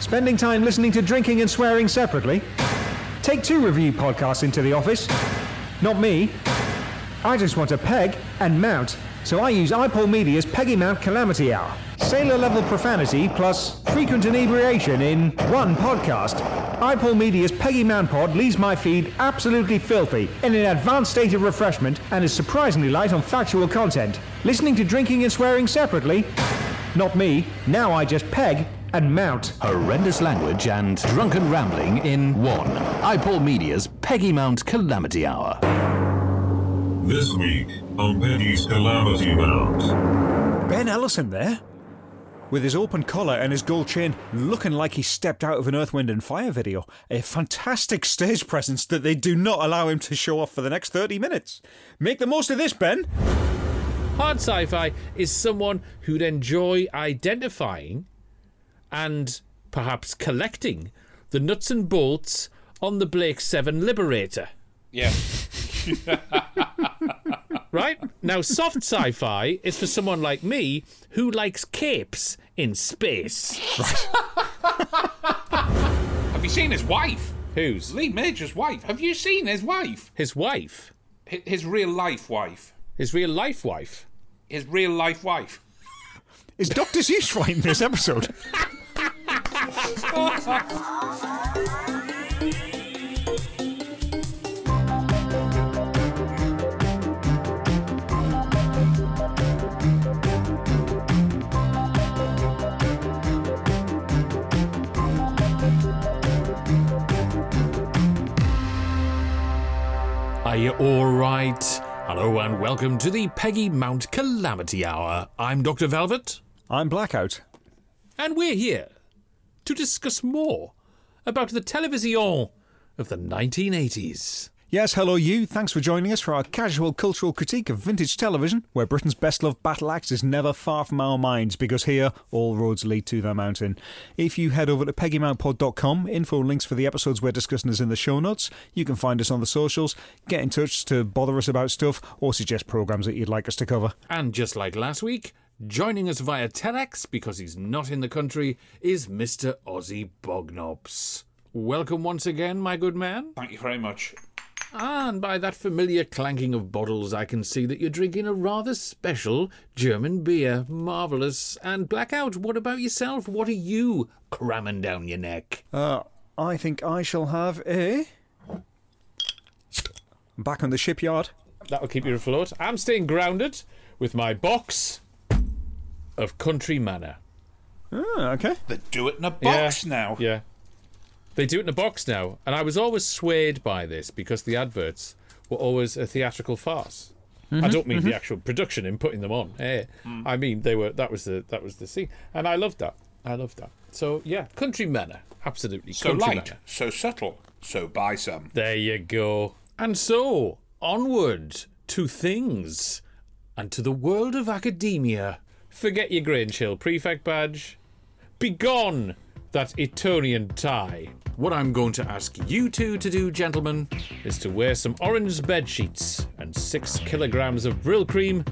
Spending time listening to drinking and swearing separately? Take two review podcasts into the office. Not me. I just want to peg and mount, so I use iPorle Media's Peggy Mount Calamity Hour. Sailor level profanity plus frequent inebriation in one podcast. iPorle Media's Peggy Mount Pod leaves my feed absolutely filthy in an advanced state of refreshment and is surprisingly light on factual content. Listening to drinking and swearing separately? Not me. Now I just peg and mount. Horrendous language and drunken rambling in one. iPorle Media's Peggy Mount Calamity Hour. This week on Peggy's Calamity Mount. Ben Ellison there? With his open collar and his gold chain, looking like he stepped out of an Earth, Wind and Fire video. A fantastic stage presence that they do not allow him to show off for the next 30 minutes. Make the most of this, Ben. Hard sci fi is someone who'd enjoy identifying and perhaps collecting the nuts and bolts on the Blake 7 Liberator. Yeah. Right? Now, soft sci fi is for someone like me who likes capes in space. Have you seen his wife? Whose? Lee Major's wife. Have you seen his wife? His wife. Hi- His real life wife. His real life wife. His real life wife. Is Dr. Seuss right in this episode? Are you alright? Hello and welcome to the Peggy Mount Calamity Hour. I'm Dr. Velvet, I'm Blackout. and we're here to discuss more about the television of the 1980s. Yes, hello, you. Thanks for joining us for our casual cultural critique of vintage television, where Britain's best loved battle axe is never far from our minds, because here all roads lead to the mountain. If you head over to peggymountpod.com, info links for the episodes we're discussing is in the show notes. You can find us on the socials, get in touch to bother us about stuff, or suggest programs that you'd like us to cover. And just like last week, joining us via telex because he's not in the country is Mr. Ozzy Bognops. Welcome once again, my good man. Thank you very much. And by that familiar clanking of bottles, I can see that you're drinking a rather special German beer. Marvellous. And Blackout, what about yourself? What are you cramming down your neck? Uh, I think I shall have a. Back on the shipyard. That'll keep you afloat. I'm staying grounded with my box of Country Manor. Ah, okay. They do it in a box now. Yeah. They do it in a box now. And I was always swayed by this because the adverts were always a theatrical farce. I don't mean the actual production in putting them on. Eh. I mean they were that was the that was the scene. And I loved that. I loved that. So yeah, Country Manor. Absolutely. So Country light, Manor. so subtle. So buy some. There you go. And so, onward to things and to the world of academia. Forget your Grange Hill prefect badge. Begone that Etonian tie. What I'm going to ask you two to do, gentlemen, is to wear some orange bed sheets and six kilograms of Brylcreem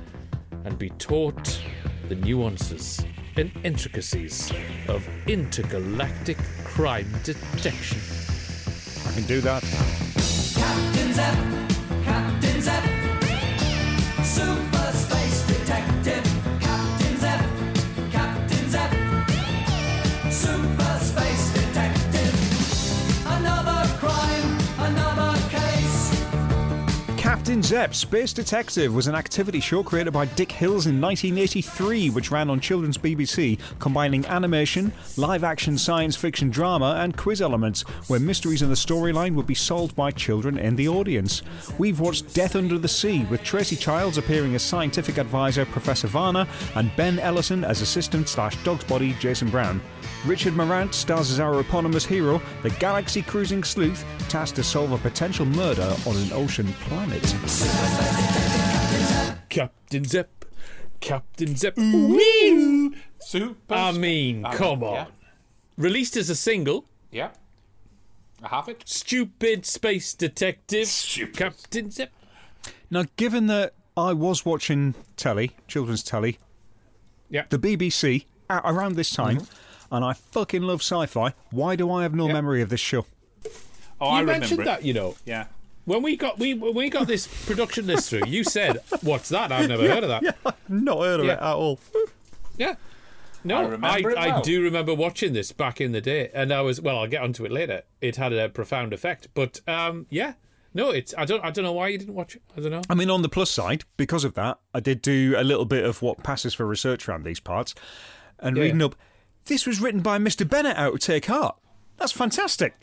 and be taught the nuances and intricacies of intergalactic crime detection. I can do that. Captain Zep, Captain Captain Zep, Space Detective, was an activity show created by Dick Hills in 1983, which ran on Children's BBC, combining animation, live action science fiction drama, and quiz elements, where mysteries in the storyline would be solved by children in the audience. We've watched Death Under the Sea, with Tracy Childs appearing as scientific advisor Professor Varner, and Ben Ellison as assistant slash dog's body Jason Brown. Richard Morant stars as our eponymous hero, the galaxy cruising sleuth, tasked to solve a potential murder on an ocean planet. Captain Zep, Captain Zep. Super. I mean, come on. yeah. Released as a single, Yeah. I have it. Stupid Space Detective, Stupid. Captain Zep. Now, given that I was watching telly, children's telly, Yeah. the BBC, a- around this time, mm-hmm. and I fucking love sci-fi. Why do I have no Yep. memory of this show? Oh, you I remember mentioned it. that, you know. Yeah. When we got we when we got this production list through, you said, "What's that? I've never heard of that." Yeah, not heard of Yeah. it at all. Yeah. No, I I, I, do remember watching this back in the day, and I was well. I'll get onto it later. It had a profound effect, but um, yeah, no, it's I don't I don't know why you didn't watch it. I don't know. I mean, on the plus side, because of that, I did do a little bit of what passes for research around these parts, and Yeah. reading up. This was written by Mr. Bennett out of Take Hart. That's fantastic.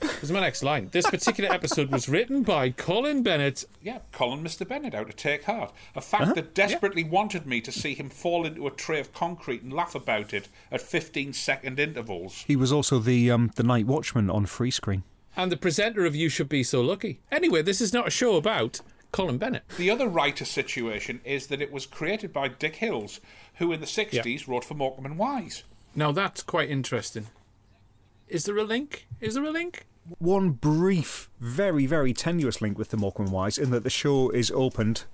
This is my next line. This particular episode was written by Colin Bennett. Yeah, Colin Mr. Bennett out to Take Hart. A fact Uh-huh. that desperately wanted me to see him fall into a tray of concrete and laugh about it at 15 second intervals. He was also the um, the night watchman on Free Screen. And the presenter of You Should Be So Lucky. Anyway, this is not a show about Colin Bennett. The other writer situation is that it was created by Dick Hills, who in the 60s wrote for Morecambe and Wise. Now that's quite interesting. Is there a link? Is there a link? One brief, very very tenuous link with the Morecambe Wise, in that the show is opened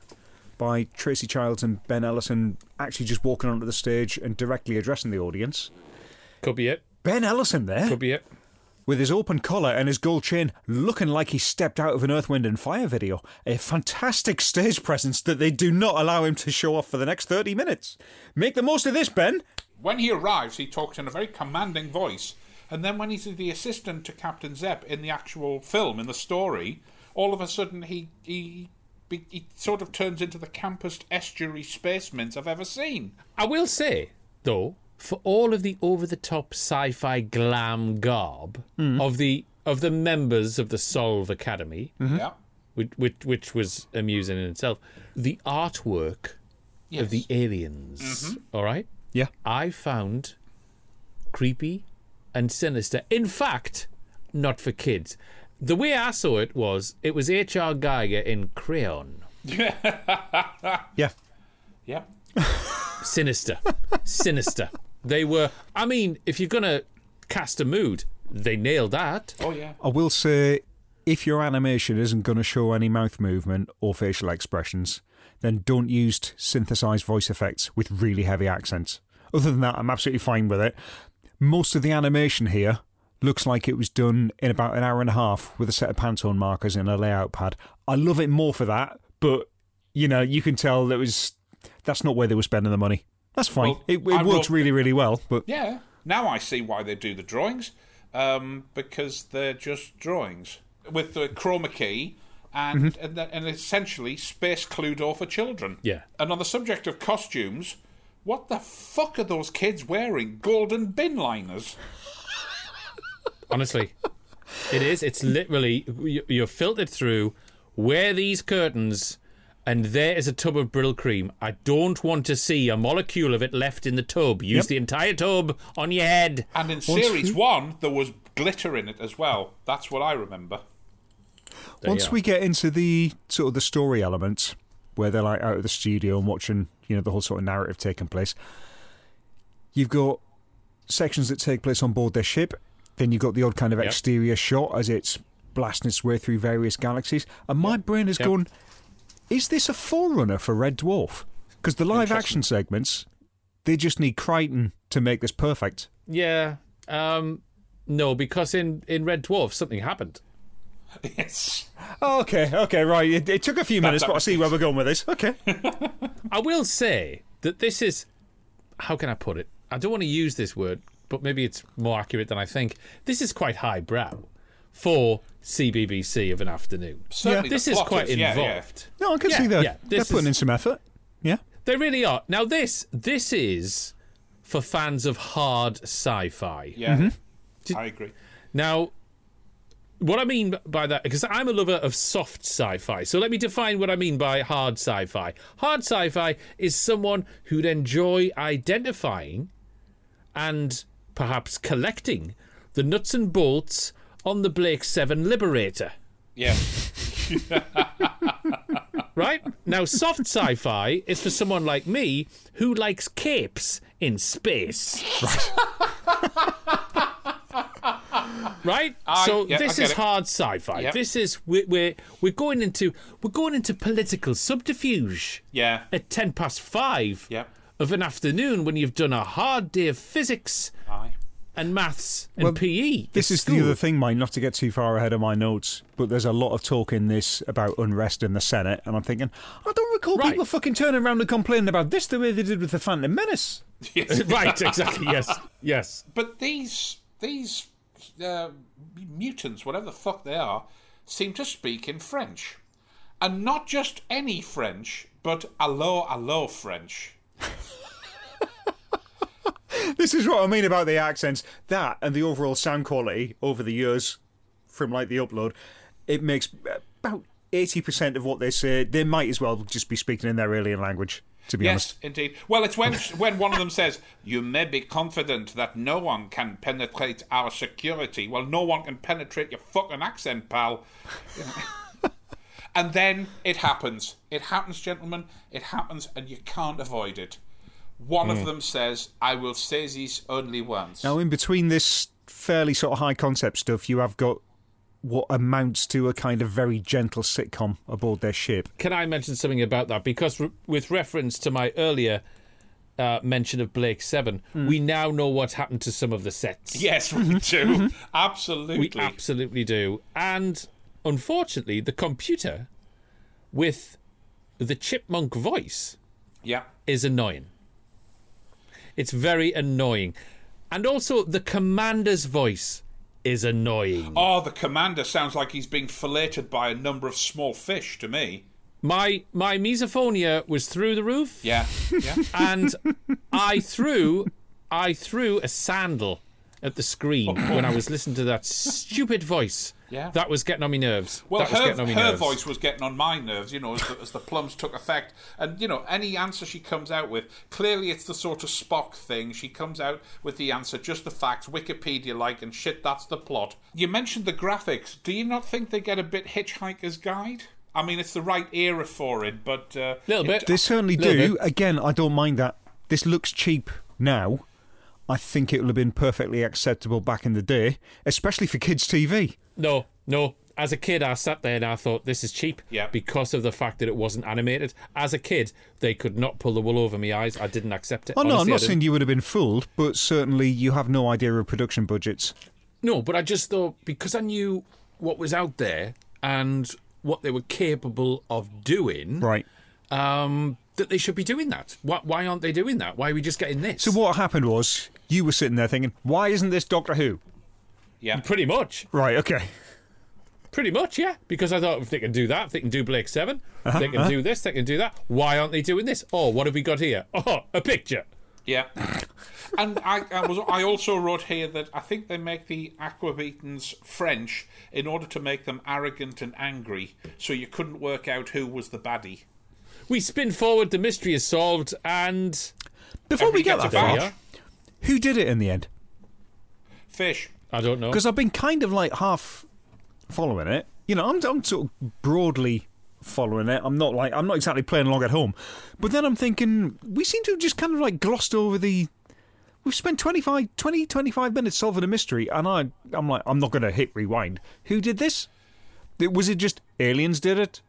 by Tracy Childs and Ben Ellison actually just walking onto the stage and directly addressing the audience. Could be it. Ben Ellison there. Could be it. with his open collar and his gold chain looking like he stepped out of an Earth, Wind and Fire video. A fantastic stage presence that they do not allow him to show off for the next 30 minutes. Make the most of this, Ben. When he arrives, he talks in a very commanding voice, and then when he's the assistant to Captain Zep in the actual film, in the story, all of a sudden he he he, he sort of turns into the campest estuary space mints I've ever seen. I will say, though, for all of the over-the-top sci-fi glam garb mm-hmm. of the of the members of the Solve Academy, mm-hmm. Yeah. which, which which was amusing in itself, the artwork Yes. of the aliens. Mm-hmm. all right, Yeah. I found creepy and sinister. In fact, not for kids. The way I saw it was it was H.R. Giger in crayon. Yeah. Yeah. Sinister. Sinister. They were, I mean, if you're going to cast a mood, they nailed that. Oh yeah. I will say, if your animation isn't going to show any mouth movement or facial expressions, then don't use synthesized voice effects with really heavy accents. Other than that, I'm absolutely fine with it. Most of the animation here looks like it was done in about an hour and a half with a set of Pantone markers and a layout pad. I love it more for that, but you know, you can tell that was that's not where they were spending the money. That's fine. Well, it it works really, really well, but Yeah. Now I see why they do the drawings, um, because they're just drawings with the chroma key and and, th- and essentially space Cluedo for children. Yeah. And on the subject of costumes, what the fuck are those kids wearing? Golden bin liners. Honestly, it is. It's literally you- you're filtered through. Wear these curtains, and there is a tub of Brylcreem. I don't want to see a molecule of it left in the tub. Use Yep. the entire tub on your head. And in series one, there was glitter in it as well. That's what I remember. There Once we get into the sort of the story elements, where they're like out of the studio and watching, you know, the whole sort of narrative taking place, you've got sections that take place on board their ship. Then you've got the odd kind of Yep. exterior shot as it's blasting its way through various galaxies. And my brain has Yep. going, is this a forerunner for Red Dwarf? Because the live action segments, they just need Kryten to make this perfect. Yeah. Um. No, because in in Red Dwarf something happened. Yes. Oh, okay, okay, right. It, it took a few minutes, but I see where we're going with this. Okay. I will say that this is how can I put it? I don't want to use this word, but maybe it's more accurate than I think. This is quite highbrow for CBBC of an afternoon. Certainly This is quite is, yeah, yeah. involved. No, I can Yeah, see that. yeah, They're putting is- in some effort. Yeah. They really are. Now this this is for fans of hard sci-fi. Yeah. Mm-hmm. I agree. Now, what I mean by that, because I'm a lover of soft sci fi, so let me define what I mean by hard sci fi. Hard sci fi is someone who'd enjoy identifying and perhaps collecting the nuts and bolts on the Blake 7 Liberator. Yeah. Right? Now, soft sci fi is for someone like me who likes capes in space. right? I- so yeah, this is it. hard sci-fi. Yep. This is we're, we're we're going into we're going into political subterfuge Yeah. at ten past five Yep. of an afternoon when you've done a hard day of physics Aye. and maths and Well, PE. This at is the other thing, mine, not to get too far ahead of my notes, but there's a lot of talk in this about unrest in the Senate, and I'm thinking, I don't recall Right. people fucking turning around and complaining about this the way they did with the Phantom Menace. Yes. right, exactly. Yes, yes. But these these uh, mutants, whatever the fuck they are, seem to speak in French, and not just any French, but allo allo French. This is what I mean about the accents. That and the overall sound quality over the years from like the upload, it makes about 80% of what they say, they might as well just be speaking in their alien language, to be Yes, honest. indeed. Well, it's when when one of them says, "You may be confident that no one can penetrate our security." Well, no one can penetrate your fucking accent, pal. and then it happens. It happens, gentlemen. It happens, and you can't avoid it. One of them says, "I will say this only once." Now, in between this fairly sort of high concept stuff, you have got what amounts to a kind of very gentle sitcom aboard their ship. Can I mention something about that? Because re- with reference to my earlier uh, mention of Blake Seven, we now know what happened to some of the sets. Yes, we do. Absolutely. We absolutely do. And unfortunately, the computer with the chipmunk voice yeah. is annoying. It's very annoying. And also, the commander's voice is annoying. Oh, the commander sounds like he's being filleted by a number of small fish to me. My my misophonia was through the roof. Yeah. Yeah. and I threw I threw a sandal at the screen oh. when I was listening to that stupid voice. Yeah. That was getting on my nerves. Well, that was her, getting on my her nerves. voice was getting on my nerves, you know, as the, as the plums took effect. And, you know, any answer she comes out with, clearly it's the sort of Spock thing. She comes out with the answer, just the facts, Wikipedia like, and shit, that's the plot. You mentioned the graphics. Do you not think they get a bit Hitchhiker's Guide? I mean, it's the right era for it, but. Uh, Little bit. it- They certainly Little do. Again, I don't mind that. This looks cheap now. I think it would have been perfectly acceptable back in the day, especially for kids' TV. No, no. As a kid, I sat there and I thought this is cheap Yeah. because of the fact that it wasn't animated. As a kid, they could not pull the wool over my eyes. I didn't accept it. Oh, no, I'm Honestly, I not didn't. saying you would have been fooled, but certainly you have no idea of production budgets. No, but I just thought because I knew what was out there and what they were capable of doing, Right. um, that they should be doing that. Why, why aren't they doing that? Why are we just getting this? So what happened was you were sitting there thinking, why isn't this Doctor Who? Yeah. Pretty much. Right, okay. Pretty much, yeah. Because I thought if they can do that, if they can do Blake 7, Uh-huh, they can do this, they can do that. Why aren't they doing this? Oh, what have we got here? Oh, a picture. Yeah. and I, I was I also wrote here that I think they make the Aquabetans French in order to make them arrogant and angry, so you couldn't work out who was the baddie. We spin forward, the mystery is solved, and Before we get gets that a far, who did it in the end? Fish. I don't know. Because I've been kind of like half following it. You know, I'm, I'm sort of broadly following it. I'm not like I'm not exactly playing along at home, but then I'm thinking we seem to have just kind of like glossed over the. We've spent 25, 20, 25 minutes solving a mystery, and I, I'm like, I'm not going to hit rewind. Who did this? It- Was it just aliens did it?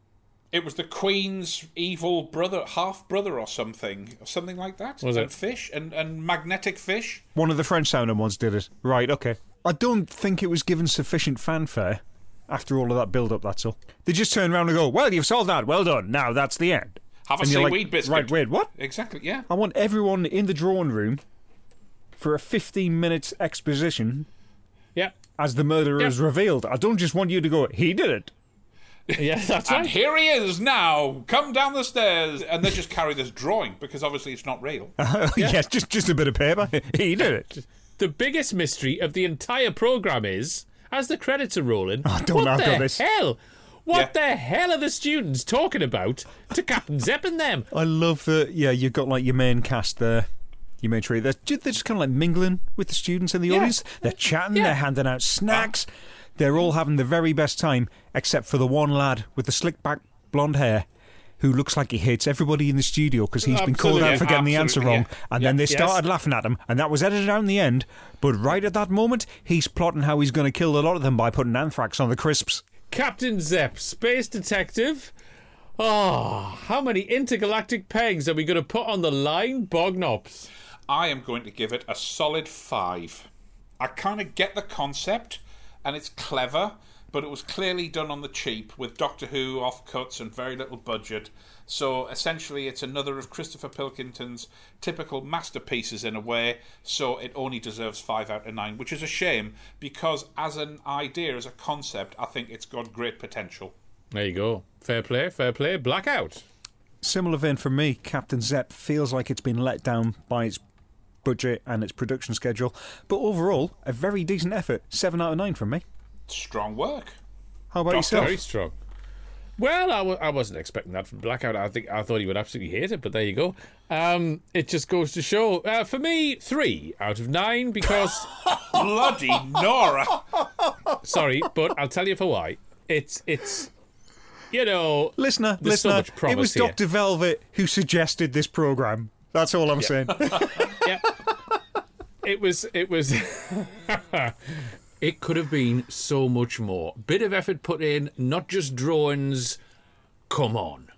It was the Queen's evil brother, half brother, or something, or something like that. Was and it? fish and and magnetic fish? One of the French sounding ones did it. Right, okay. I don't think it was given sufficient fanfare after all of that build up, that's all. They just turn around and go, Well, you've solved that. Well done. Now that's the end. Have a And you're like, biscuit. Right, wait, what? Exactly. Yeah. I want everyone in the drawing room for a 15 minute exposition yeah. as the murderer Yeah. is revealed. I don't just want you to go, He did it. Yeah, that's And right. here he is now. Come down the stairs, and they just carry this drawing because obviously it's not real. yes, just, just a bit of paper. he did it. The biggest mystery of the entire program is, as the credits are rolling, Oh, don't what the this. hell? What Yeah. the hell are the students talking about to Captain Zep and them? I love that, yeah, you've got like your main cast there. Your main tree. They're, they're just kind of like mingling with the students in the audience. They're chatting, Yeah. they're handing out snacks. They're all having the very best time, except for the one lad with the slick back blonde hair who looks like he hates everybody in the studio because he's been called out for getting the answer wrong. yeah. And Yeah. then they Yes. started laughing at him, and that was edited out in the end. But right at that moment, he's plotting how he's going to kill a lot of them by putting anthrax on the crisps. Captain Zep, space detective. Oh, how many intergalactic pegs are we going to put on the line, Bognops? I am going to give it a solid five. I kind of get the concept, and it's clever, but it was clearly done on the cheap with Doctor Who offcuts and very little budget. So essentially, it's another of Christopher Pilkington's typical masterpieces in a way. So it only deserves five out of nine, which is a shame because as an idea, as a concept, I think it's got great potential. There you go. Fair play, fair play. Blackout. Similar vein for me, Captain Zep feels like it's been let down by its budget and its production schedule, but overall, a very decent effort. 7 out of 9 from me. Strong work. How about Doctor, yourself? Very strong. Well, I w- I wasn't expecting that from Blackout. I think I thought he would absolutely hate it, but there you go. Um, it just goes to show. Uh, for me, three out of nine because Bloody Nora! sorry, but I'll tell you for why. It's it's you know Listener, so listener, much promise it was here. Dr. Velvet who suggested this programme. That's all I'm saying. yeah. It was it was it could have been so much more. Bit of effort put in, not just drawings. Come on.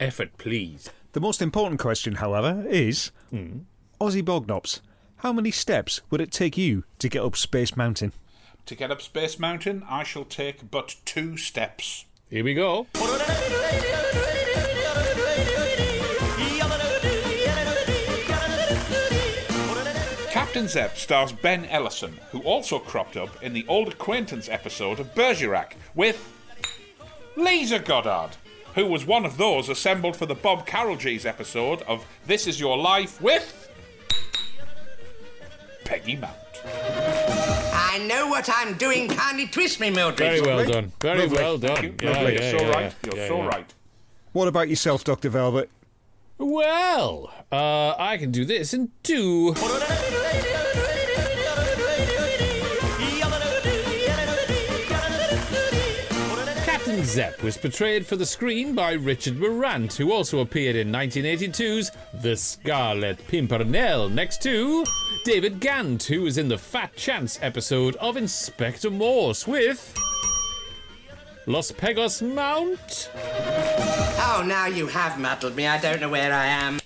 Effort, please. the most important question, however, is Hmm. Ozzy Bognops, how many steps would it take you to get up Space Mountain? to get up Space Mountain, I shall take but two steps. Here we go. Captain Zep stars Ben Ellison, who also cropped up in the old acquaintance episode of Bergerac with Liza Goddard, who was one of those assembled for the Bob Carolgees episode of This Is Your Life with Peggy Mount. I know what I'm doing. Kindly twist me, Mildred. Very well done. Very Lovely. well done. Thank you. Yeah, Lovely. yeah, You're so yeah, right. yeah, You're yeah, so yeah. right. What about yourself, Dr. Velvet? Well, uh, I can do this in two. Captain Zep was portrayed for the screen by Richard Morant, who also appeared in 1982's The Scarlet Pimpernel, next to David Gant, who was in the Fat Chance episode of Inspector Morse with Los Pegos Mount. Oh, now you have muddled me. I don't know where I am.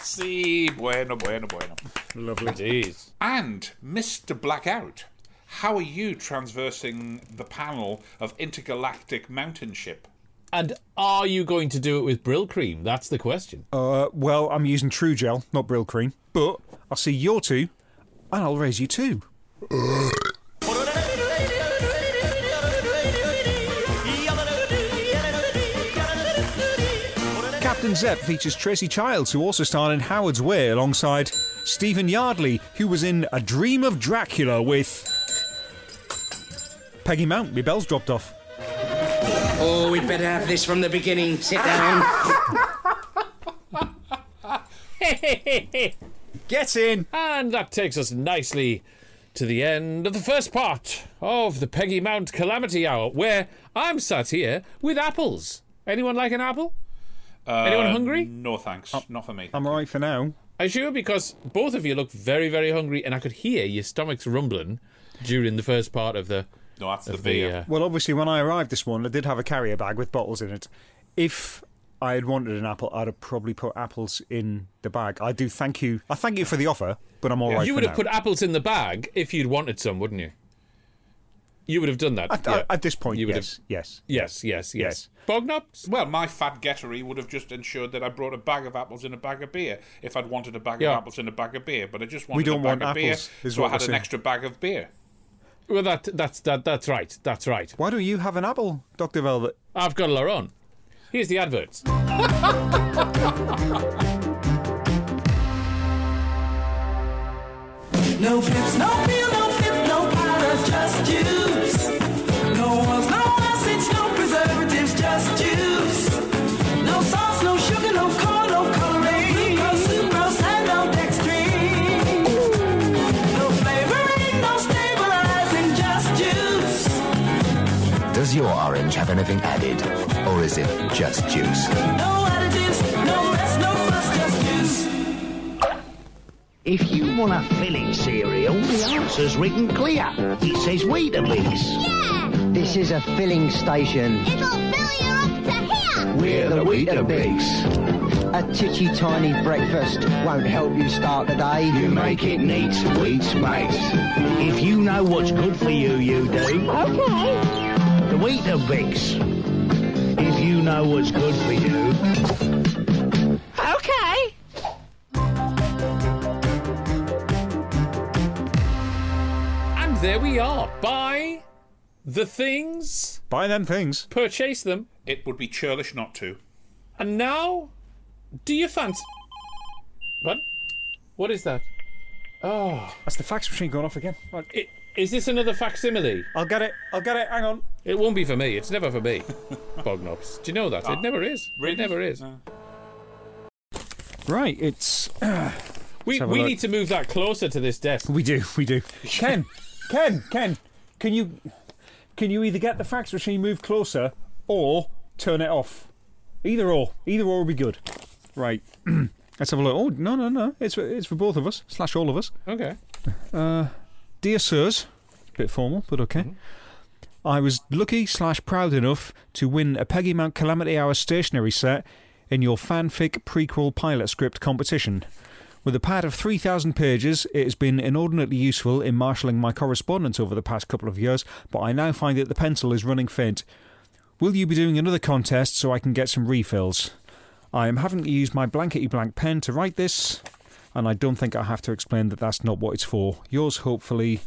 See, bueno, bueno, bueno. Lovely. Jeez. And Mr. Blackout, how are you transversing the panel of intergalactic mountain ship? And are you going to do it with Brylcreem? That's the question. Uh, well, I'm using True Gel, not Brylcreem, but I'll see your two, and I'll raise you two. Captain Zep features Tracy Childs, who also starred in Howard's Way alongside Stephen Yardley, who was in A Dream of Dracula with Peggy Mount. My bell's dropped off. Oh, we'd better have this from the beginning. Sit down. Get in! And that takes us nicely to the end of the first part of the Peggy Mount Calamity Hour, where I'm sat here with apples. Anyone like an apple? Anyone hungry? No thanks, not for me. I'm alright for now. Are you sure? Because both of you look very, very hungry, and I could hear your stomachs rumbling during the first part of the. No, that's the beer. the uh, Well, obviously, when I arrived this morning, I did have a carrier bag with bottles in it. If I had wanted an apple, I'd have probably put apples in the bag. I do thank you. I thank you for the offer, but I'm all right you for would now. have put apples in the bag if you'd wanted some, wouldn't you? You would have done that. at, yeah. at this point, You would yes, yes. Yes, yes, yes. Yes. Bognops? Well, my fat gettery would have just ensured that I brought a bag of apples and a bag of beer if I'd wanted a bag Yeah. of apples and a bag of beer. But I just wanted don't a bag want of beer, apples, is so I had an saying. extra bag of beer. Well, that that's that that's right. That's right. Why don't you have an apple, Doctor Velvet? I've got our own. Here's the adverts. No flips, no peel, no flip, no powder, just juice. Your orange have anything added? Or is it just juice? No additives, no mess, no fuss, just juice. If you want a filling cereal, the answer's written clear. It says Weetabix. Yeah! This is a filling station. It'll fill you up to here! We're the Weetabix. A titchy tiny breakfast won't help you start the day. You make it neat, sweet space. If you know what's good for you, you do. Okay. The Weetabix. If you know what's good for you. Okay. And there we are. Buy the things, Buy them things. purchase them, It would be churlish not to. and now, do you fancy? What? What is that? Oh, That's the fax machine going off again. Right. i- is this another facsimile? I'll get it. I'll get it. Hang on. It won't be for me. It's never for me. Bognops. Do you know that? It never is. It never is. Right. It's. We, we look. need to move that closer to this desk. We do. We do. Ken. Ken. Ken. Can you? Can you either get the fax machine moved closer or turn it off? Either or. Either or will be good. Right. Let's have a look. Oh no no no! It's for, it's for both of us slash all of us. Okay. Uh, dear sirs, bit formal, but okay. I was lucky slash proud enough to win a Peggy Mount Calamity Hour stationery set in your fanfic prequel pilot script competition. With a pad of 3,000 pages, it has been inordinately useful in marshalling my correspondence over the past couple of years, but I now find that the pencil is running faint. Will you be doing another contest so I can get some refills? I am having to use my blankety blank pen to write this, and I don't think I have to explain that that's not what it's for. Yours, hopefully,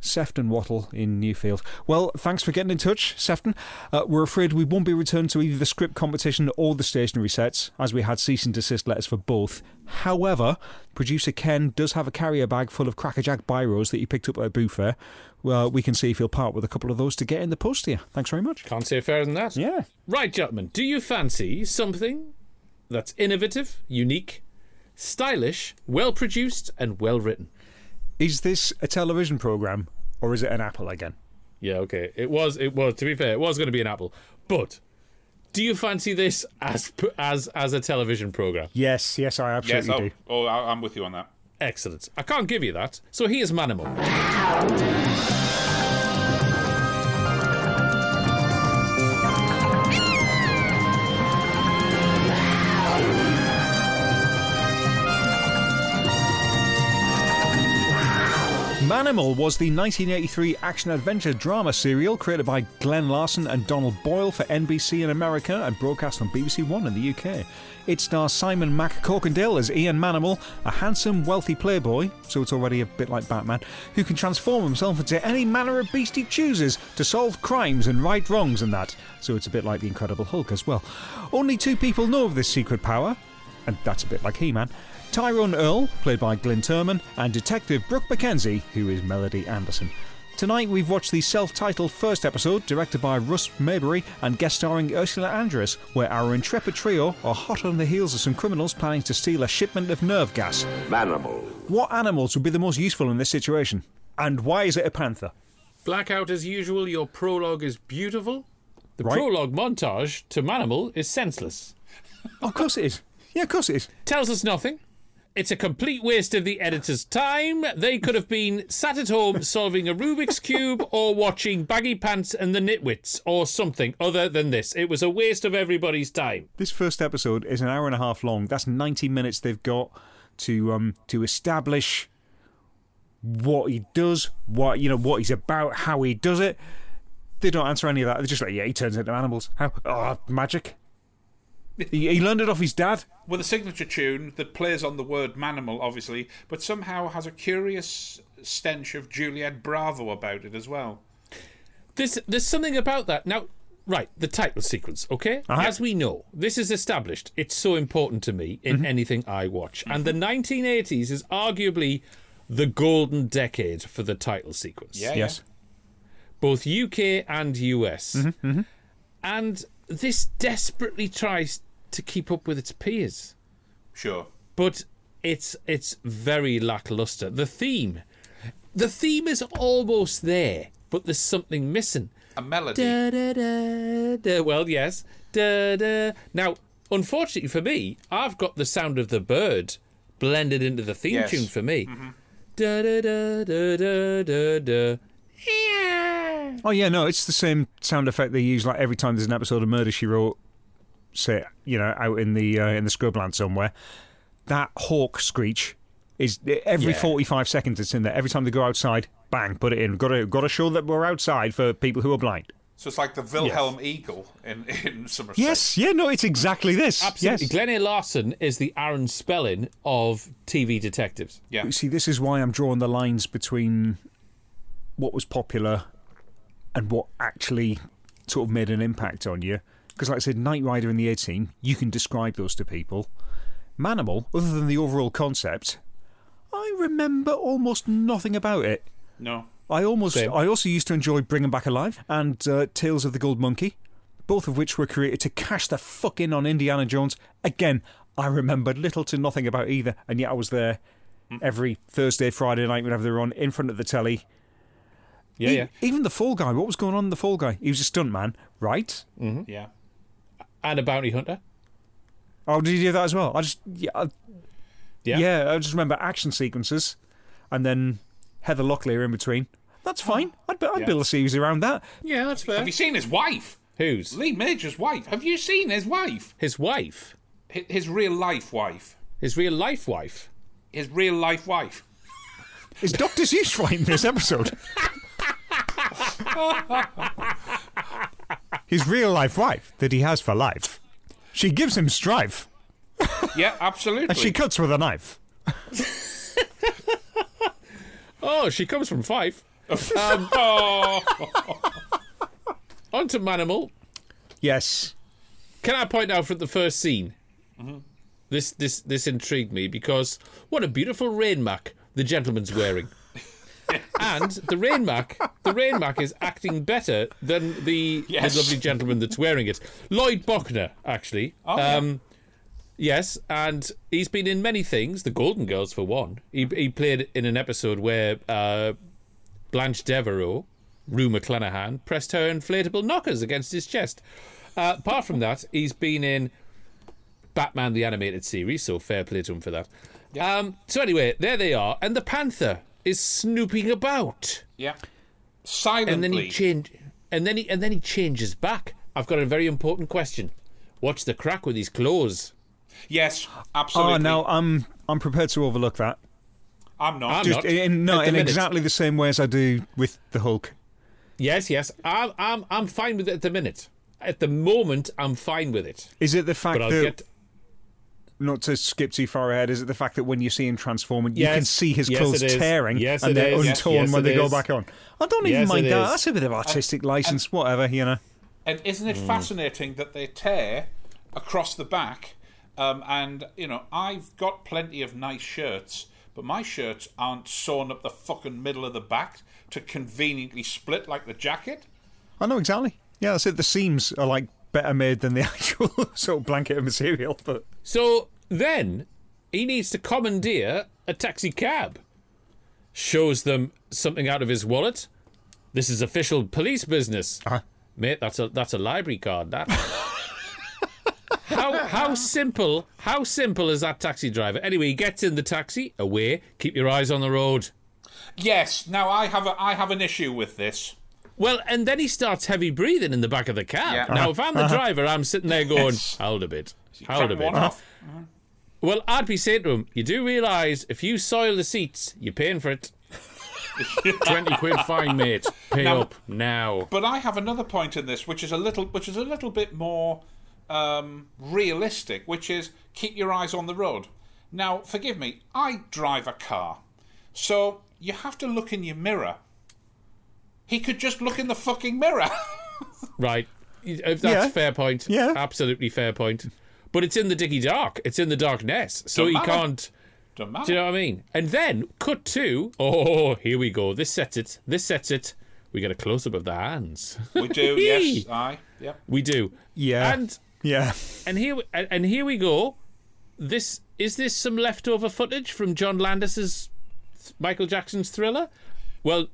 Sefton Wattle in Newfield. Well, thanks for getting in touch, Sefton. Uh, we're afraid we won't be returned to either the script competition or the stationery sets, as we had cease and desist letters for both. However, producer Ken does have a carrier bag full of Crackerjack Biros that he picked up at a booth fair. Well, we can see if he'll part with a couple of those to get in the post here. Thanks very much. Can't say fairer than that. Yeah. Right, gentlemen, do you fancy something that's innovative, unique, stylish, well produced, and well written? Is this a television programme or is it an Apple again? Yeah, okay. It was. It was. To be fair, it was going to be an Apple. But do you fancy this as as as a television program? Yes, yes, I Yes, absolutely oh, do. oh, I- I'm with you on that. Excellent. I can't give you that. So here's Manimal. Manimal was the 1983 action adventure drama serial created by Glenn Larson and Donald Boyle for NBC in America and broadcast on BBC One in the UK. It stars Simon MacCorkindale as Ian Manimal, a handsome, wealthy playboy, so it's already a bit like Batman, who can transform himself into any manner of beast he chooses to solve crimes and right wrongs and that, so it's a bit like the Incredible Hulk as well. Only two people know of this secret power, and that's a bit like He Man. Tyrone Earl, played by Glyn Turman, and Detective Brooke Mackenzie, who is Melody Anderson. Tonight we've watched the self titled first episode, directed by Russ Mayberry and guest starring Ursula Andress, where our intrepid trio are hot on the heels of some criminals planning to steal a shipment of nerve gas. Manimal. What animals would be the most useful in this situation? And why is it a panther? Blackout as usual. Your prologue is beautiful. The Right. prologue montage to Manimal is senseless. of course it is. Yeah, of course it is. Tells us nothing. It's a complete waste of the editor's time. They could have been sat at home solving a Rubik's Cube or watching Baggy Pants and the Nitwits or something other than this. It was a waste of everybody's time. This first episode is an hour and a half long. That's 90 minutes they've got to um to establish what he does, what you know, what he's about, how he does it. They don't answer any of that. They're just like, yeah, he turns into animals. How? Oh, magic. He, he learned it off his dad. With a signature tune that plays on the word manimal, obviously, but somehow has a curious stench of Juliet Bravo about it as well. There's there's something about that. Now, right, the title sequence, okay? Uh-huh. As we know, this is established. It's so important to me in Mm-hmm. anything I watch. And the 1980s is arguably the golden decade for the title sequence. Yeah, Yes. Both UK and US. Mm-hmm, And this desperately tries to keep up with its peers. Sure. But it's it's very lackluster. The theme the theme is almost there, but there's something missing. A melody. Da, da, da, da. Well, yes. Da, da. Now, unfortunately for me, I've got the sound of the bird blended into the theme Yes. tune for me. Mhm. Da, da, da, da, da, da, da. Oh yeah, no, it's the same sound effect they use like every time there's an episode of Murder She Wrote say you know out in the uh, in the scrubland somewhere. That hawk screech is every Yeah. 45 seconds. It's in there every time they go outside. Bang, put it in. Got to got to show that we're outside for people who are blind. So it's like the Wilhelm Eagle in, in Somerset. Yes, yeah, no, it's exactly this. Absolutely. Yes. Glenn A. Larson is the Aaron Spelling of TV detectives. Yeah. You See, this is why I'm drawing the lines between what was popular and what actually sort of made an impact on you. Because, like I said, Knight Rider in the 18, you can describe those to people. Manimal, other than the overall concept, I remember almost nothing about it. No. I almost, Same. I also used to enjoy Bring 'Em Back Alive and uh, Tales of the Gold Monkey, both of which were created to cash the fuck in on Indiana Jones. Again, I remembered little to nothing about either, and yet I was there every Thursday, Friday night whenever they were on, in front of the telly. Yeah, E- yeah. Even the Fall Guy. What was going on in the Fall Guy? He was a stunt man, right? Yeah. And a bounty hunter. Oh, did he do that as well? I just, yeah, I, Yeah. yeah, I just remember action sequences, and then Heather Locklear in between. That's fine. I'd, I'd Yeah. build a series around that. Yeah, that's fair. Have you seen his wife? Who's Lee Major's wife. Have you seen his wife? His wife. Hi- His real life wife. His real life wife. His real life wife. Is Doctor Seuss right in this episode? His real life wife that he has for life. She gives him strife, Yeah, absolutely. and she cuts with a knife. Oh, she comes from Fife. Um, oh, On to Manimal. Yes. Can I point out from the first scene? Mm-hmm. This this this intrigued me because what a beautiful rain mac the gentleman's wearing. And the rain mac, the rain mac is acting better than the, Yes. the lovely gentleman that's wearing it. Lloyd Bochner, actually. Oh, yeah. um, Yes, and he's been in many things. The Golden Girls, for one. He he played in an episode where uh, Blanche Devereaux, Rue McClanahan, pressed her inflatable knockers against his chest. Uh, apart from that, he's been in Batman the Animated Series, so fair play to him for that. Um, so anyway, there they are, and the Panther is snooping about, yeah. Silently. and then he change, and then he and then he changes back. I've got a very important question. What's the crack with his clothes? yes, ah, absolutely. Oh, now I'm I'm prepared to overlook that. I'm not. I'm Just not. in no, in minute. exactly the same way as I do with the Hulk. Yes, yes, I'm I'm I'm fine with it at the minute. At the moment, I'm fine with it. Is it the fact But I'll that get not to skip too far ahead? Is it the fact that when you see him transforming, you can see his Yes, clothes it is. tearing Yes, and they're is. Untorn yes, when it they go back on? I don't even mind it that. is. That's a bit of artistic license, whatever, you know. And isn't it fascinating that they tear across the back? Um, and you know, I've got plenty of nice shirts, but my shirts aren't sewn up the fucking middle of the back to conveniently split like the jacket. I know exactly. Yeah, that's it. The seams are like better made than the actual sort of blanket of material, but So then he needs to commandeer a taxi cab. Shows them something out of his wallet. This is official police business. Uh-huh. Mate, that's a that's a library card, that. how how simple how simple is that taxi driver? Anyway, he gets in the taxi, away, keep your eyes on the road. Yes. Now I have a, I have an issue with this. Well, and then he starts heavy breathing in the back of the cab. Yeah. Now, if I'm the driver, I'm sitting there going, hold a bit, hold a bit. Well, I'd be saying to him, you do realise if you soil the seats, you're paying for it. 20 quid fine, mate. Pay Now- up now. But I have another point in this, which is a little, which is a little bit more um, realistic, which is keep your eyes on the road. Now, forgive me, I drive a car, so you have to look in your mirror. He could just look in the fucking mirror. Right. That's Yeah. fair point. Yeah. Absolutely fair point. But it's in the dicky dark. It's in the darkness. So Don't he matter. can't. Don't matter. Do you know what I mean? And then, cut to. Oh, here we go. This sets it. This sets it. We get a close up of the hands. We do, yes. Aye, yep. we do. yeah. And yeah. And here, and and here we go. This is this some leftover footage from John Landis's Michael Jackson's Thriller? Well,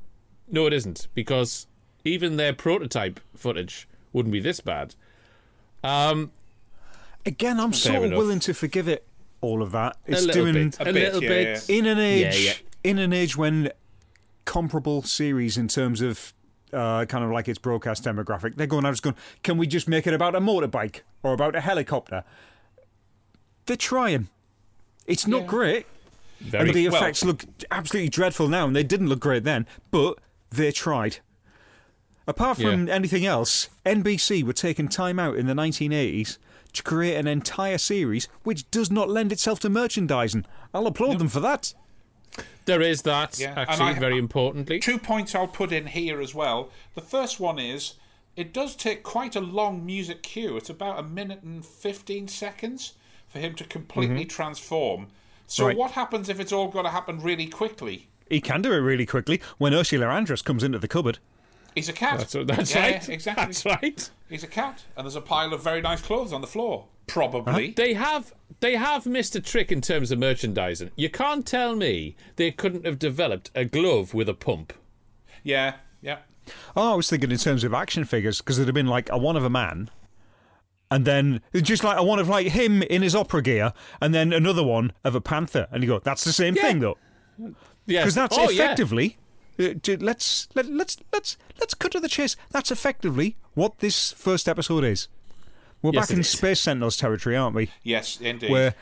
no, it isn't because even their prototype footage wouldn't be this bad. Um, Again, I'm Fair sort of enough. willing to forgive it, all of that. It's a doing bit, a, a bit, little yeah, bit. in an age yeah. in an age when comparable series in terms of uh, kind of like its broadcast demographic. They're going out just going, can we just make it about a motorbike or about a helicopter? They're trying. It's not great. Very and the well. effects look absolutely dreadful now, and they didn't look great then, but they tried. Apart from Yeah. anything else, NBC were taking time out in the 1980s to create an entire series which does not lend itself to merchandising. I'll applaud them for that. There is that, Yeah, actually, I- very importantly. Two points I'll put in here as well. The first one is it does take quite a long music cue. It's about a minute and 15 seconds for him to completely transform. So, Mm-hmm. Right. what happens if it's all got to happen really quickly? He can do it really quickly when Ursula Andress comes into the cupboard. He's a cat. That's, that's Yeah, right. exactly. That's right. He's a cat, and there's a pile of very nice clothes on the floor. Probably. Uh-huh. They have they have missed a trick in terms of merchandising. You can't tell me they couldn't have developed a glove with a pump. Yeah, yeah. Oh, I was thinking in terms of action figures because there'd have been like a one of a man, and then just like a one of like him in his opera gear, and then another one of a panther, and you go, that's the same Yeah. thing though, Yeah, because that's oh, yeah. effectively. uh, let's let, let's let's let's cut to the chase. That's effectively what this first episode is. We're Yes, back in is. Space Sentinels territory, aren't we? Yes, indeed. Where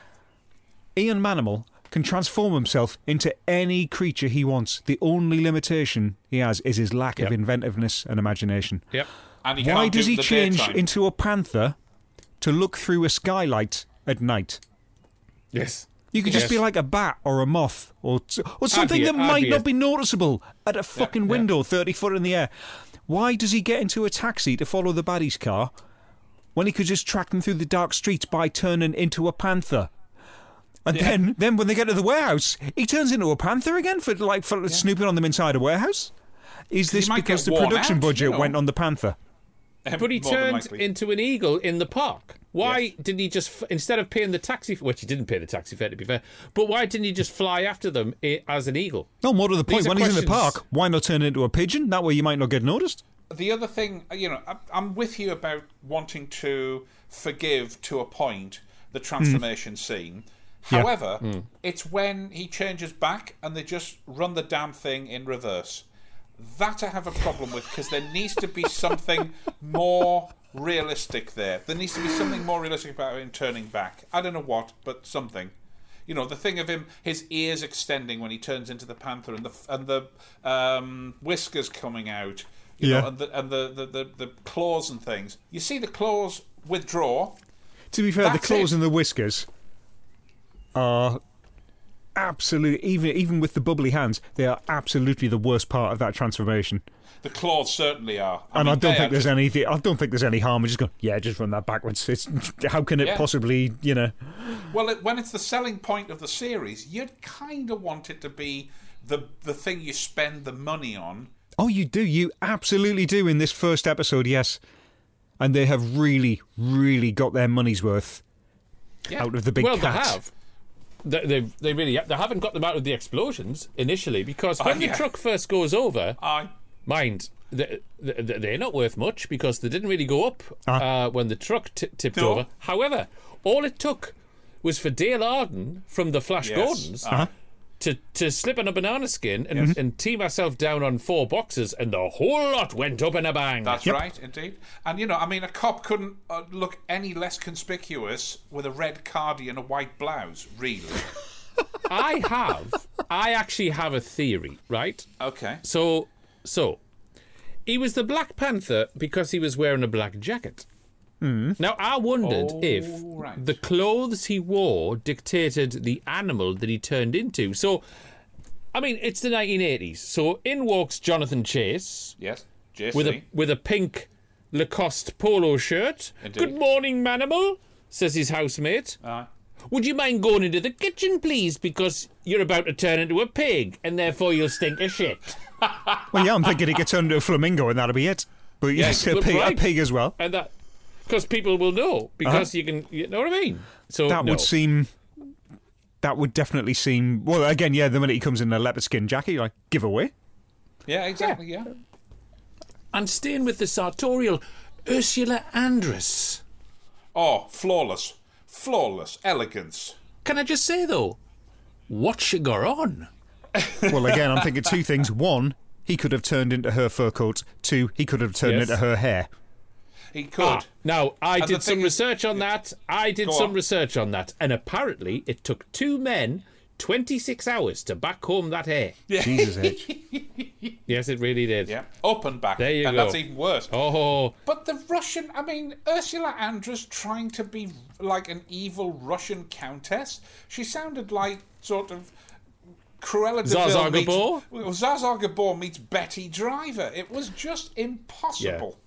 Ian Manimal can transform himself into any creature he wants. The only limitation he has is his lack Yep. of inventiveness and imagination. Yep. and he Why does he change daytime. into a panther to look through a skylight at night? Yes. You could Yes. just be like a bat or a moth or or something be that might be not be noticeable at a fucking yeah. window 30 foot in the air. Why does he get into a taxi to follow the baddie's car when he could just track them through the dark streets by turning into a panther? And then, then when they get to the warehouse, he turns into a panther again for like for snooping on them inside a warehouse. Is this because the production out, budget you know. went on the panther? But he turned into an eagle in the park. Why Yes. didn't he just, instead of paying the taxi, which he didn't pay the taxi fare to be fair, but why didn't he just fly after them as an eagle? No, more to the point, These are when he's in the park, why not turn into a pigeon? That way you might not get noticed. the other thing, uh, you know, I- I'm with you about wanting to forgive to a point the hmm. transformation scene. Yeah. However, hmm. it's when he changes back and they just run the damn thing in reverse. That I have a problem with because there needs to be something more realistic there. There needs to be something more realistic about him turning back. I don't know what, but something. You know, the thing of him, his ears extending when he turns into the panther, and the and the um, whiskers coming out. You Yeah. know, and the and the, the, the, the claws and things. You see the claws withdraw. To be fair, the claws it. and the whiskers are absolutely even even with the bubbly hands, they are absolutely the worst part of that transformation. The claws certainly are. and I don't think there's just- any I don't think there's any harm in just going, yeah, just run that backwards. It's, how can it Yeah. possibly, you know? Well, it, when it's the selling point of the series, you'd kind of want it to be the the thing you spend the money on. Oh, you do. You absolutely do in this first episode, yes. And they have really, really got their money's worth Yeah. out of the big well, cat. they have. They, they, they really they haven't got them out of the explosions initially because when yeah. the truck first goes over, Aye. mind they, they, they're not worth much because they didn't really go up Ah. uh, when the truck t- tipped No. over. However, all it took was for Dale Arden from the Flash Yes. Gordons Uh-huh. To to slip on a banana skin and, and team herself down on four boxes, and the whole lot went up in a bang. That's right, indeed. And you know, I mean, a cop couldn't uh, look any less conspicuous with a red cardi and a white blouse, really. I have, I actually have a theory, right? Okay. So, so he was the Black Panther because he was wearing a black jacket. Mm-hmm. Now, I wondered Oh, if right. the clothes he wore dictated the animal that he turned into. So, I mean, it's the 1980s. So in walks Jonathan Chase Yes. JC. with a with a pink Lacoste polo shirt. Indeed. Good morning, Manimal, says his housemate. Aye. Would you mind going into the kitchen, please? Because you're about to turn into a pig, and therefore you'll stink a shit. Well, yeah, I'm thinking he gets turned into a flamingo and that'll be it. But yes, a well, pig, a pig as well. and that because people will know uh-huh. because you can you know what I mean. So That no. would seem. That would definitely seem. Well, again, yeah, the minute he comes in a leopard skin jacket, you're like, give away. Yeah, exactly. Yeah. and staying with the sartorial Ursula Andress. Oh, flawless, flawless elegance. Can I just say though, what she got on? Well, again, I'm thinking two things. One, he could have turned into her fur coat. Two, he could have turned Yes. into her hair. He could. Ah, now, I And did some thing is- research on that. I did Go some on. research on that. And apparently, it took two men 26 hours to back home that hair. Jesus H. Yes, it really did. Yeah, up and back. There you and go. that's even worse. Oh, But the Russian, I mean, Ursula Andress trying to be like an evil Russian countess. She sounded like sort of Cruella de Zsa Zsa Vil meets, Gabor? well, Zsa Zsa Gabor meets Betty Driver. It was just impossible.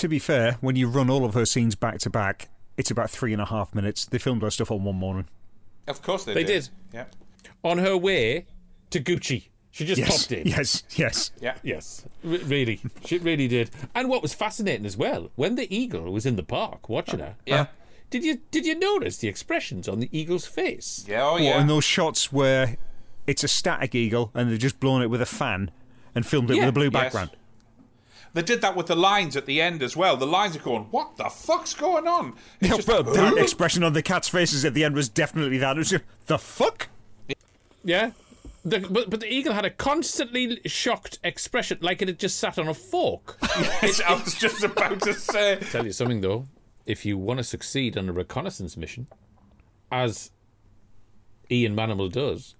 To be fair, when you run all of her scenes back to back, it's about three and a half minutes. They filmed her stuff on one morning. Of course they, They did. did. Yeah. on her way to Gucci. She just Yes, popped in. yes, yes. Yeah. Yes, R- really, she really did. And what was fascinating as well, when the eagle was in the park watching her, Yeah. did you did you notice the expressions on the eagle's face? Yeah, oh What, yeah. and those shots where it's a static eagle and they've just blown it with a fan and filmed it Yeah, with a blue yes. Background. They did that with the lines at the end as well. The lines are going, what the fuck's going on? It's Yeah, just, but that expression on the cat's faces at the end was definitely that. It was just, the fuck? Yeah. The, but, but the eagle had a constantly shocked expression, like it had just sat on a fork. It's- I was just about to say. Tell you something though, if you want to succeed on a reconnaissance mission, as Ian Manimal does,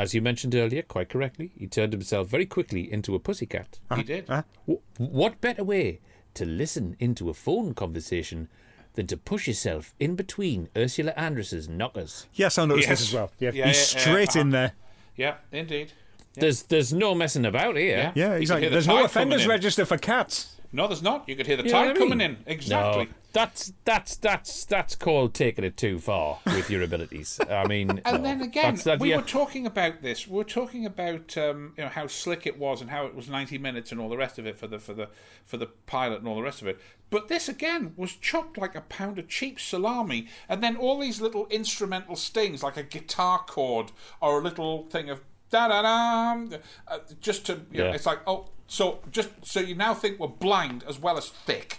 as you mentioned earlier, quite correctly, he turned himself very quickly into a pussycat. He did. W- what better way to listen into a phone conversation than to push yourself in between Ursula Andress's knockers? Yes, I noticed Yes. this as well. Yeah, Yeah, he's yeah, yeah, straight uh-huh. in there. Yeah, indeed. There's there's no messing about here. Yeah, You he's can like, hear the there's no offenders coming register for cats. No, there's not. You could hear the You tide what I coming mean? in. Exactly. No, that's that's that's that's called taking it too far with your abilities. I mean, And no. then again, That's- that- we yeah. were talking about this. We were talking about um, you know how slick it was and how it was ninety minutes and all the rest of it for the for the for the pilot and all the rest of it. But this again was chopped like a pound of cheap salami, and then all these little instrumental stings like a guitar chord or a little thing of da da da, uh, just to you know, Yeah. it's like oh, so just so you now think we're blind as well as thick.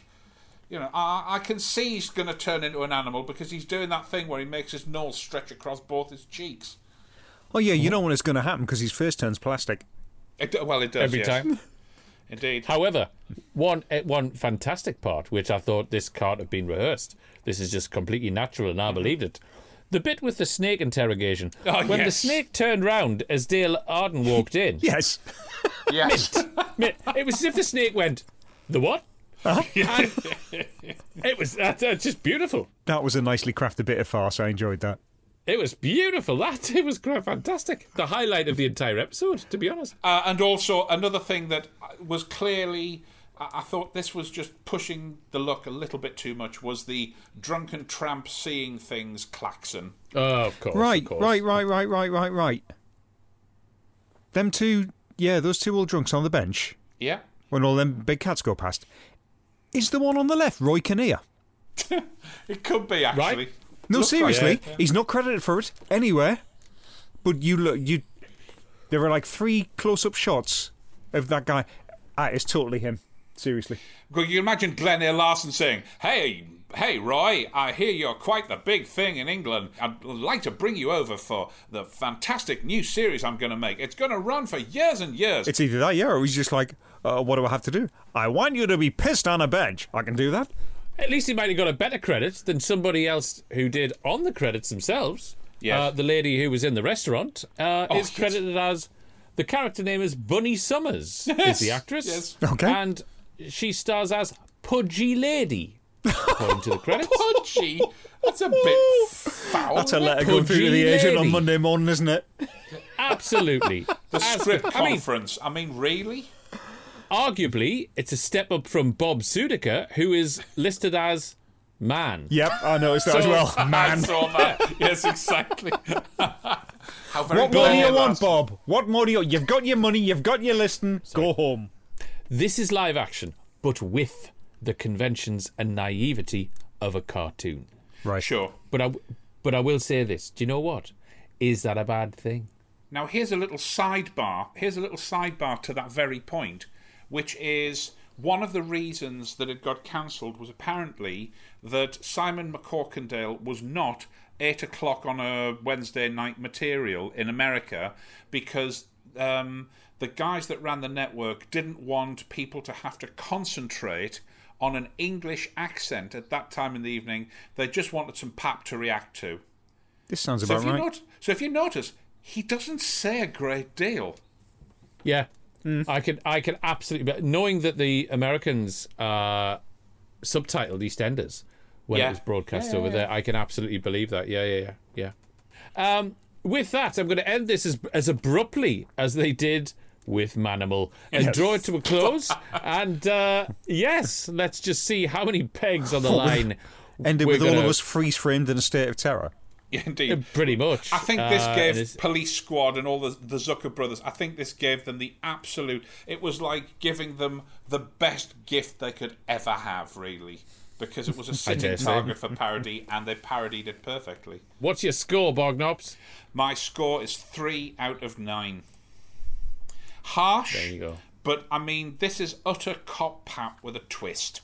You know, I, I can see he's going to turn into an animal because he's doing that thing where he makes his nose stretch across both his cheeks. Oh, yeah, you know when it's going to happen because his face turns plastic. It, well, it does every yes. time. Indeed. However, one eh, one fantastic part, which I thought this can't have been rehearsed. This is just completely natural, and I believed it. The bit with the snake interrogation. Oh, when the snake turned round as Dale Arden walked in, Yes. Yes. mi- it was as if the snake went, "The what?" Uh-huh. And it was that, that's just beautiful. That was a nicely crafted bit of farce. I enjoyed that. It was beautiful. That it was quite fantastic. The highlight of the entire episode, to be honest. uh, and also another thing that was clearly, I, I thought this was just pushing the look a little bit too much. Was the drunken tramp seeing things klaxon? Oh, of course. Right, of course. right, right, right, right, right, right. Them two, yeah, those two old drunks on the bench Yeah. when all them big cats go past. Is the one on the left Roy Kinnear? It could be actually. Right? No, Looks like seriously, it, yeah. he's not credited for it anywhere. But you look, you. There are like three close-up shots of that guy. Ah, it's totally him. Seriously. Could you imagine Glenn A. Larson saying, "Hey, hey, Roy, I hear you're quite the big thing in England. I'd like to bring you over for the fantastic new series I'm going to make. It's going to run for years and years." It's either that, yeah, or he's just like, uh, what do I have to do? I want you to be pissed on a bench. I can do that. At least he might have got a better credit than somebody else who did on the credits themselves. Yes. Uh, the lady who was in the restaurant uh, Oh, is yes. credited as the character name is Bunny Summers. is Yes, the actress? yes. Okay. And she stars as Pudgy Lady. According to the credits. Pudgy. That's a bit foul. That's a letter going through to the Pudgy agent on. Monday morning, isn't it? Absolutely. The As- script I mean, conference. I mean, really? arguably, it's a step up from Bob Sudica, who is listed as man. Yep, I noticed that as So- well. I Man. saw that. yes, exactly. How very What more do you want, Bob? What more do you You've got your money, you've got your listing, go home. This is live action, but with the conventions and naivety of a cartoon. Right. Sure. But I, but I will say this. Do you know what? Is that a bad thing? Now, here's a little sidebar. Here's a little sidebar to that very point, which is one of the reasons that it got cancelled was apparently that Simon MacCorkindale was not eight o'clock on a Wednesday night material in America because um, the guys that ran the network didn't want people to have to concentrate on an English accent at that time in the evening. They just wanted some pap to react to. This sounds So about if, you right. not- so if you notice, he doesn't say a great deal. Yeah, I can I can absolutely but knowing that the Americans uh, subtitled EastEnders when Yeah. it was broadcast Yeah, yeah, over yeah. there. I can absolutely believe that. Yeah, yeah, yeah, yeah. Um, with that, I'm going to end this as as abruptly as they did with Manimal and Yes. draw it to a close. and uh, yes, let's just see how many pegs on the line. Ended with all gonna- of us freeze framed in a state of terror. Yeah, indeed. Pretty much. I think this Uh, gave Police Squad and all the the Zucker brothers. I think this gave them the absolute. It was like giving them the best gift they could ever have, really, because it was a sitting target for parody, and they parodied it perfectly. What's your score, Bognops? My score is three out of nine. Harsh, There you go. but I mean, this is utter cop pap with a twist.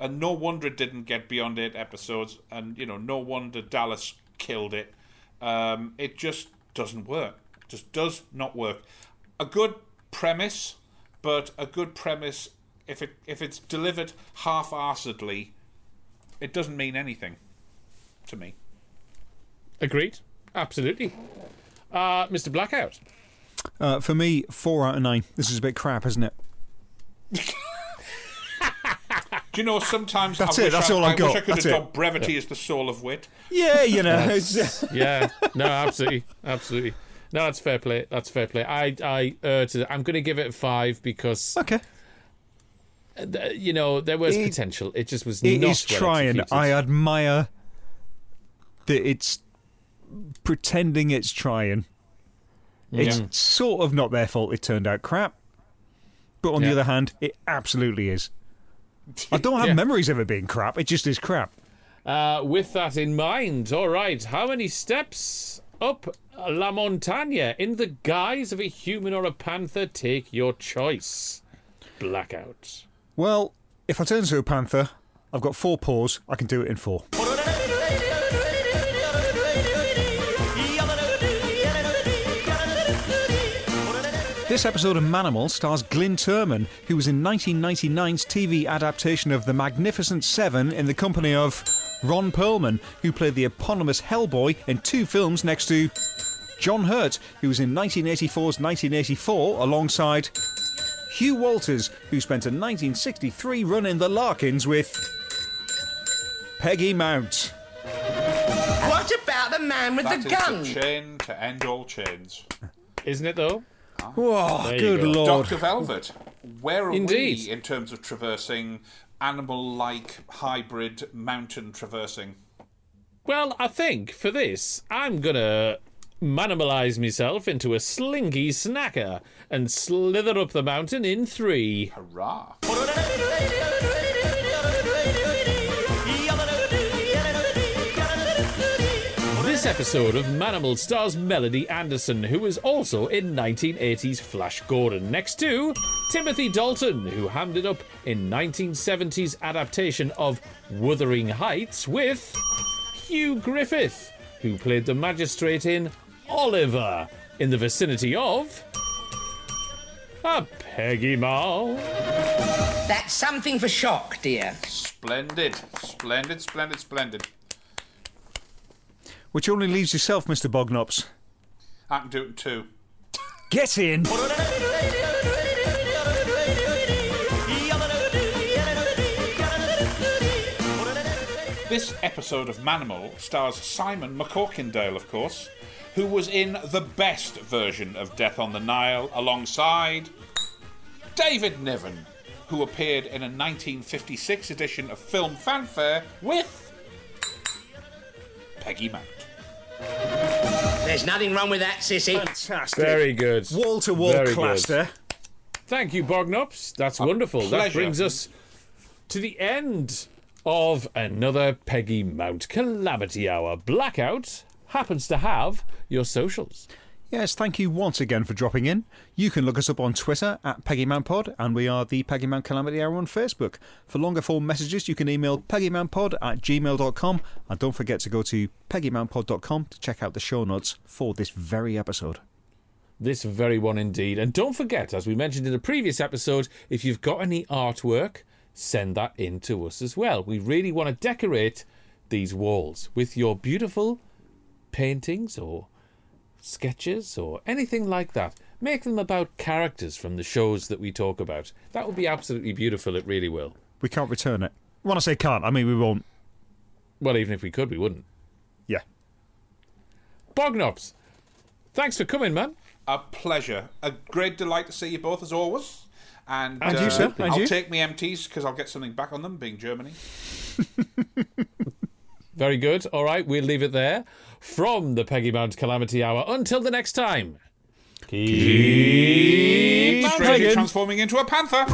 And no wonder it didn't get beyond eight episodes, and you know, no wonder Dallas killed it. Um, it just doesn't work. Just does not work. A good premise, but a good premise if it if it's delivered half-assedly, it doesn't mean anything to me. Agreed. Absolutely. Uh, Mr. Blackout. Uh, for me, four out of nine. This is a bit crap, isn't it? Do you know sometimes That's I it, wish that's I, all I've I got, wish I could that's have it. dubbed brevity is the soul of wit. Yeah, you know. Yeah, no, absolutely, absolutely. No, that's fair play. That's fair play. I, I, uh, to, I'm going to give it a five because, okay, you know, there was It- potential. It just was It not is well trying. executed. I admire that it's pretending it's trying. It's sort of not their fault it turned out crap. But on Yeah. the other hand, it absolutely is. I don't have Yeah. memories of it being crap. It just is crap. Uh, with that in mind, all right, how many steps up La Montagne in the guise of a human or a panther? Take your choice. Blackout. Well, if I turn into a panther, I've got four paws. I can do it in four. This episode of Manimal stars Glyn Turman, who was in 1999's TV adaptation of The Magnificent Seven in the company of Ron Perlman, who played the eponymous Hellboy in two films next to John Hurt, who was in 1984's 1984 alongside Hugh Walters, who spent a 1963 run in The Larkins with Peggy Mount. What about the man with That the is gun? the chain to end all chains. Isn't it though? Whoa, There you good go. lord. Dr. Velvet, where are Indeed. we in terms of traversing animal like hybrid mountain traversing? Well, I think for this, I'm gonna manimalize myself into a slinky snacker and slither up the mountain in three. Hurrah! This episode of Manimal stars Melody Anderson, who was also in 1980s Flash Gordon, next to Timothy Dalton, who hammed it up in 1970s adaptation of Wuthering Heights with Hugh Griffith, who played the magistrate in Oliver, in the vicinity of a Peggy Mount. That's something for shock, dear. Splendid, splendid, splendid, splendid. Which only leaves yourself, Mr. Bognops. I can do it too. Get in! This episode of Manimal stars Simon MacCorkindale, of course, who was in the best version of Death on the Nile alongside David Niven, who appeared in a 1956 edition of Film Fanfare with Peggy Mount. There's nothing wrong with that, sissy. Fantastic. Very good. Wall to wall Very class good. Thank you, Bognops. That's wonderful. That brings us to the end of another Peggy Mount Calamity Hour. Blackout happens to have your socials. Yes, thank you once again for dropping in. You can look us up on Twitter at PeggyMountPod, and we are the Peggy Mount Calamity Hour on Facebook. For longer form messages, you can email peggymountpod at gmail.com, and don't forget to go to peggymountpod.com to check out the show notes for this very episode. This very one indeed. And don't forget, as we mentioned in a previous episode, if you've got any artwork, send that in to us as well. We really want to decorate these walls with your beautiful paintings or sketches or anything like that. Make them about characters from the shows that we talk about. That would be absolutely beautiful. It really will. We can't return it. When I say can't, I mean we won't. Well, even if we could, we wouldn't. Yeah. Bognops, thanks for coming, man. A pleasure. A great delight to see you both as always. And, And you, uh, sir. And I'll you. take my MTs because I'll get something back on them, being Germany. Very good. All right, we'll leave it there. From the Peggy Mount Calamity Hour. Until the next time. Keep Strangely transforming into a panther.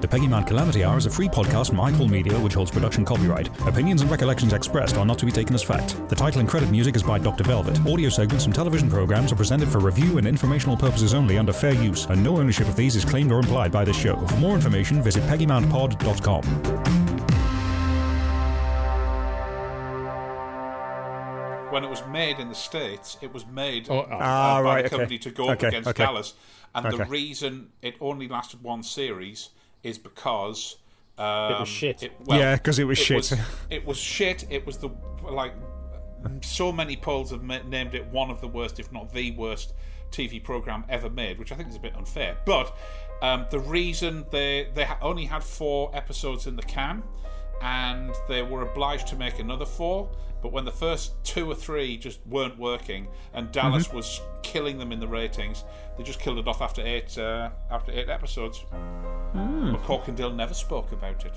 The Peggy Mount Calamity Hour is a free podcast from iPorle Media, which holds production copyright. Opinions and recollections expressed are not to be taken as fact. The title and credit music is by Dr. Velvet. Audio segments from television programs are presented for review and informational purposes only under fair use, and no ownership of these is claimed or implied by this show. For more information, visit peggymountpod.com. When it was made in the States, it was made Oh, uh, ah, by right, the okay. company to go up Okay, against okay. Dallas. And the reason it only lasted one series is because. Um, It was shit. Yeah, because it was shit. it was shit. It was the. Like. So many polls have ma- named it one of the worst, if not the worst, TV program ever made, which I think is a bit unfair. But um, the reason they they ha- only had four episodes in the can, and they were obliged to make another four. But when the first two or three just weren't working, and Dallas Mm-hmm. was killing them in the ratings, they just killed it off after eight uh, after eight episodes. Hmm. But Corkindale never spoke about it.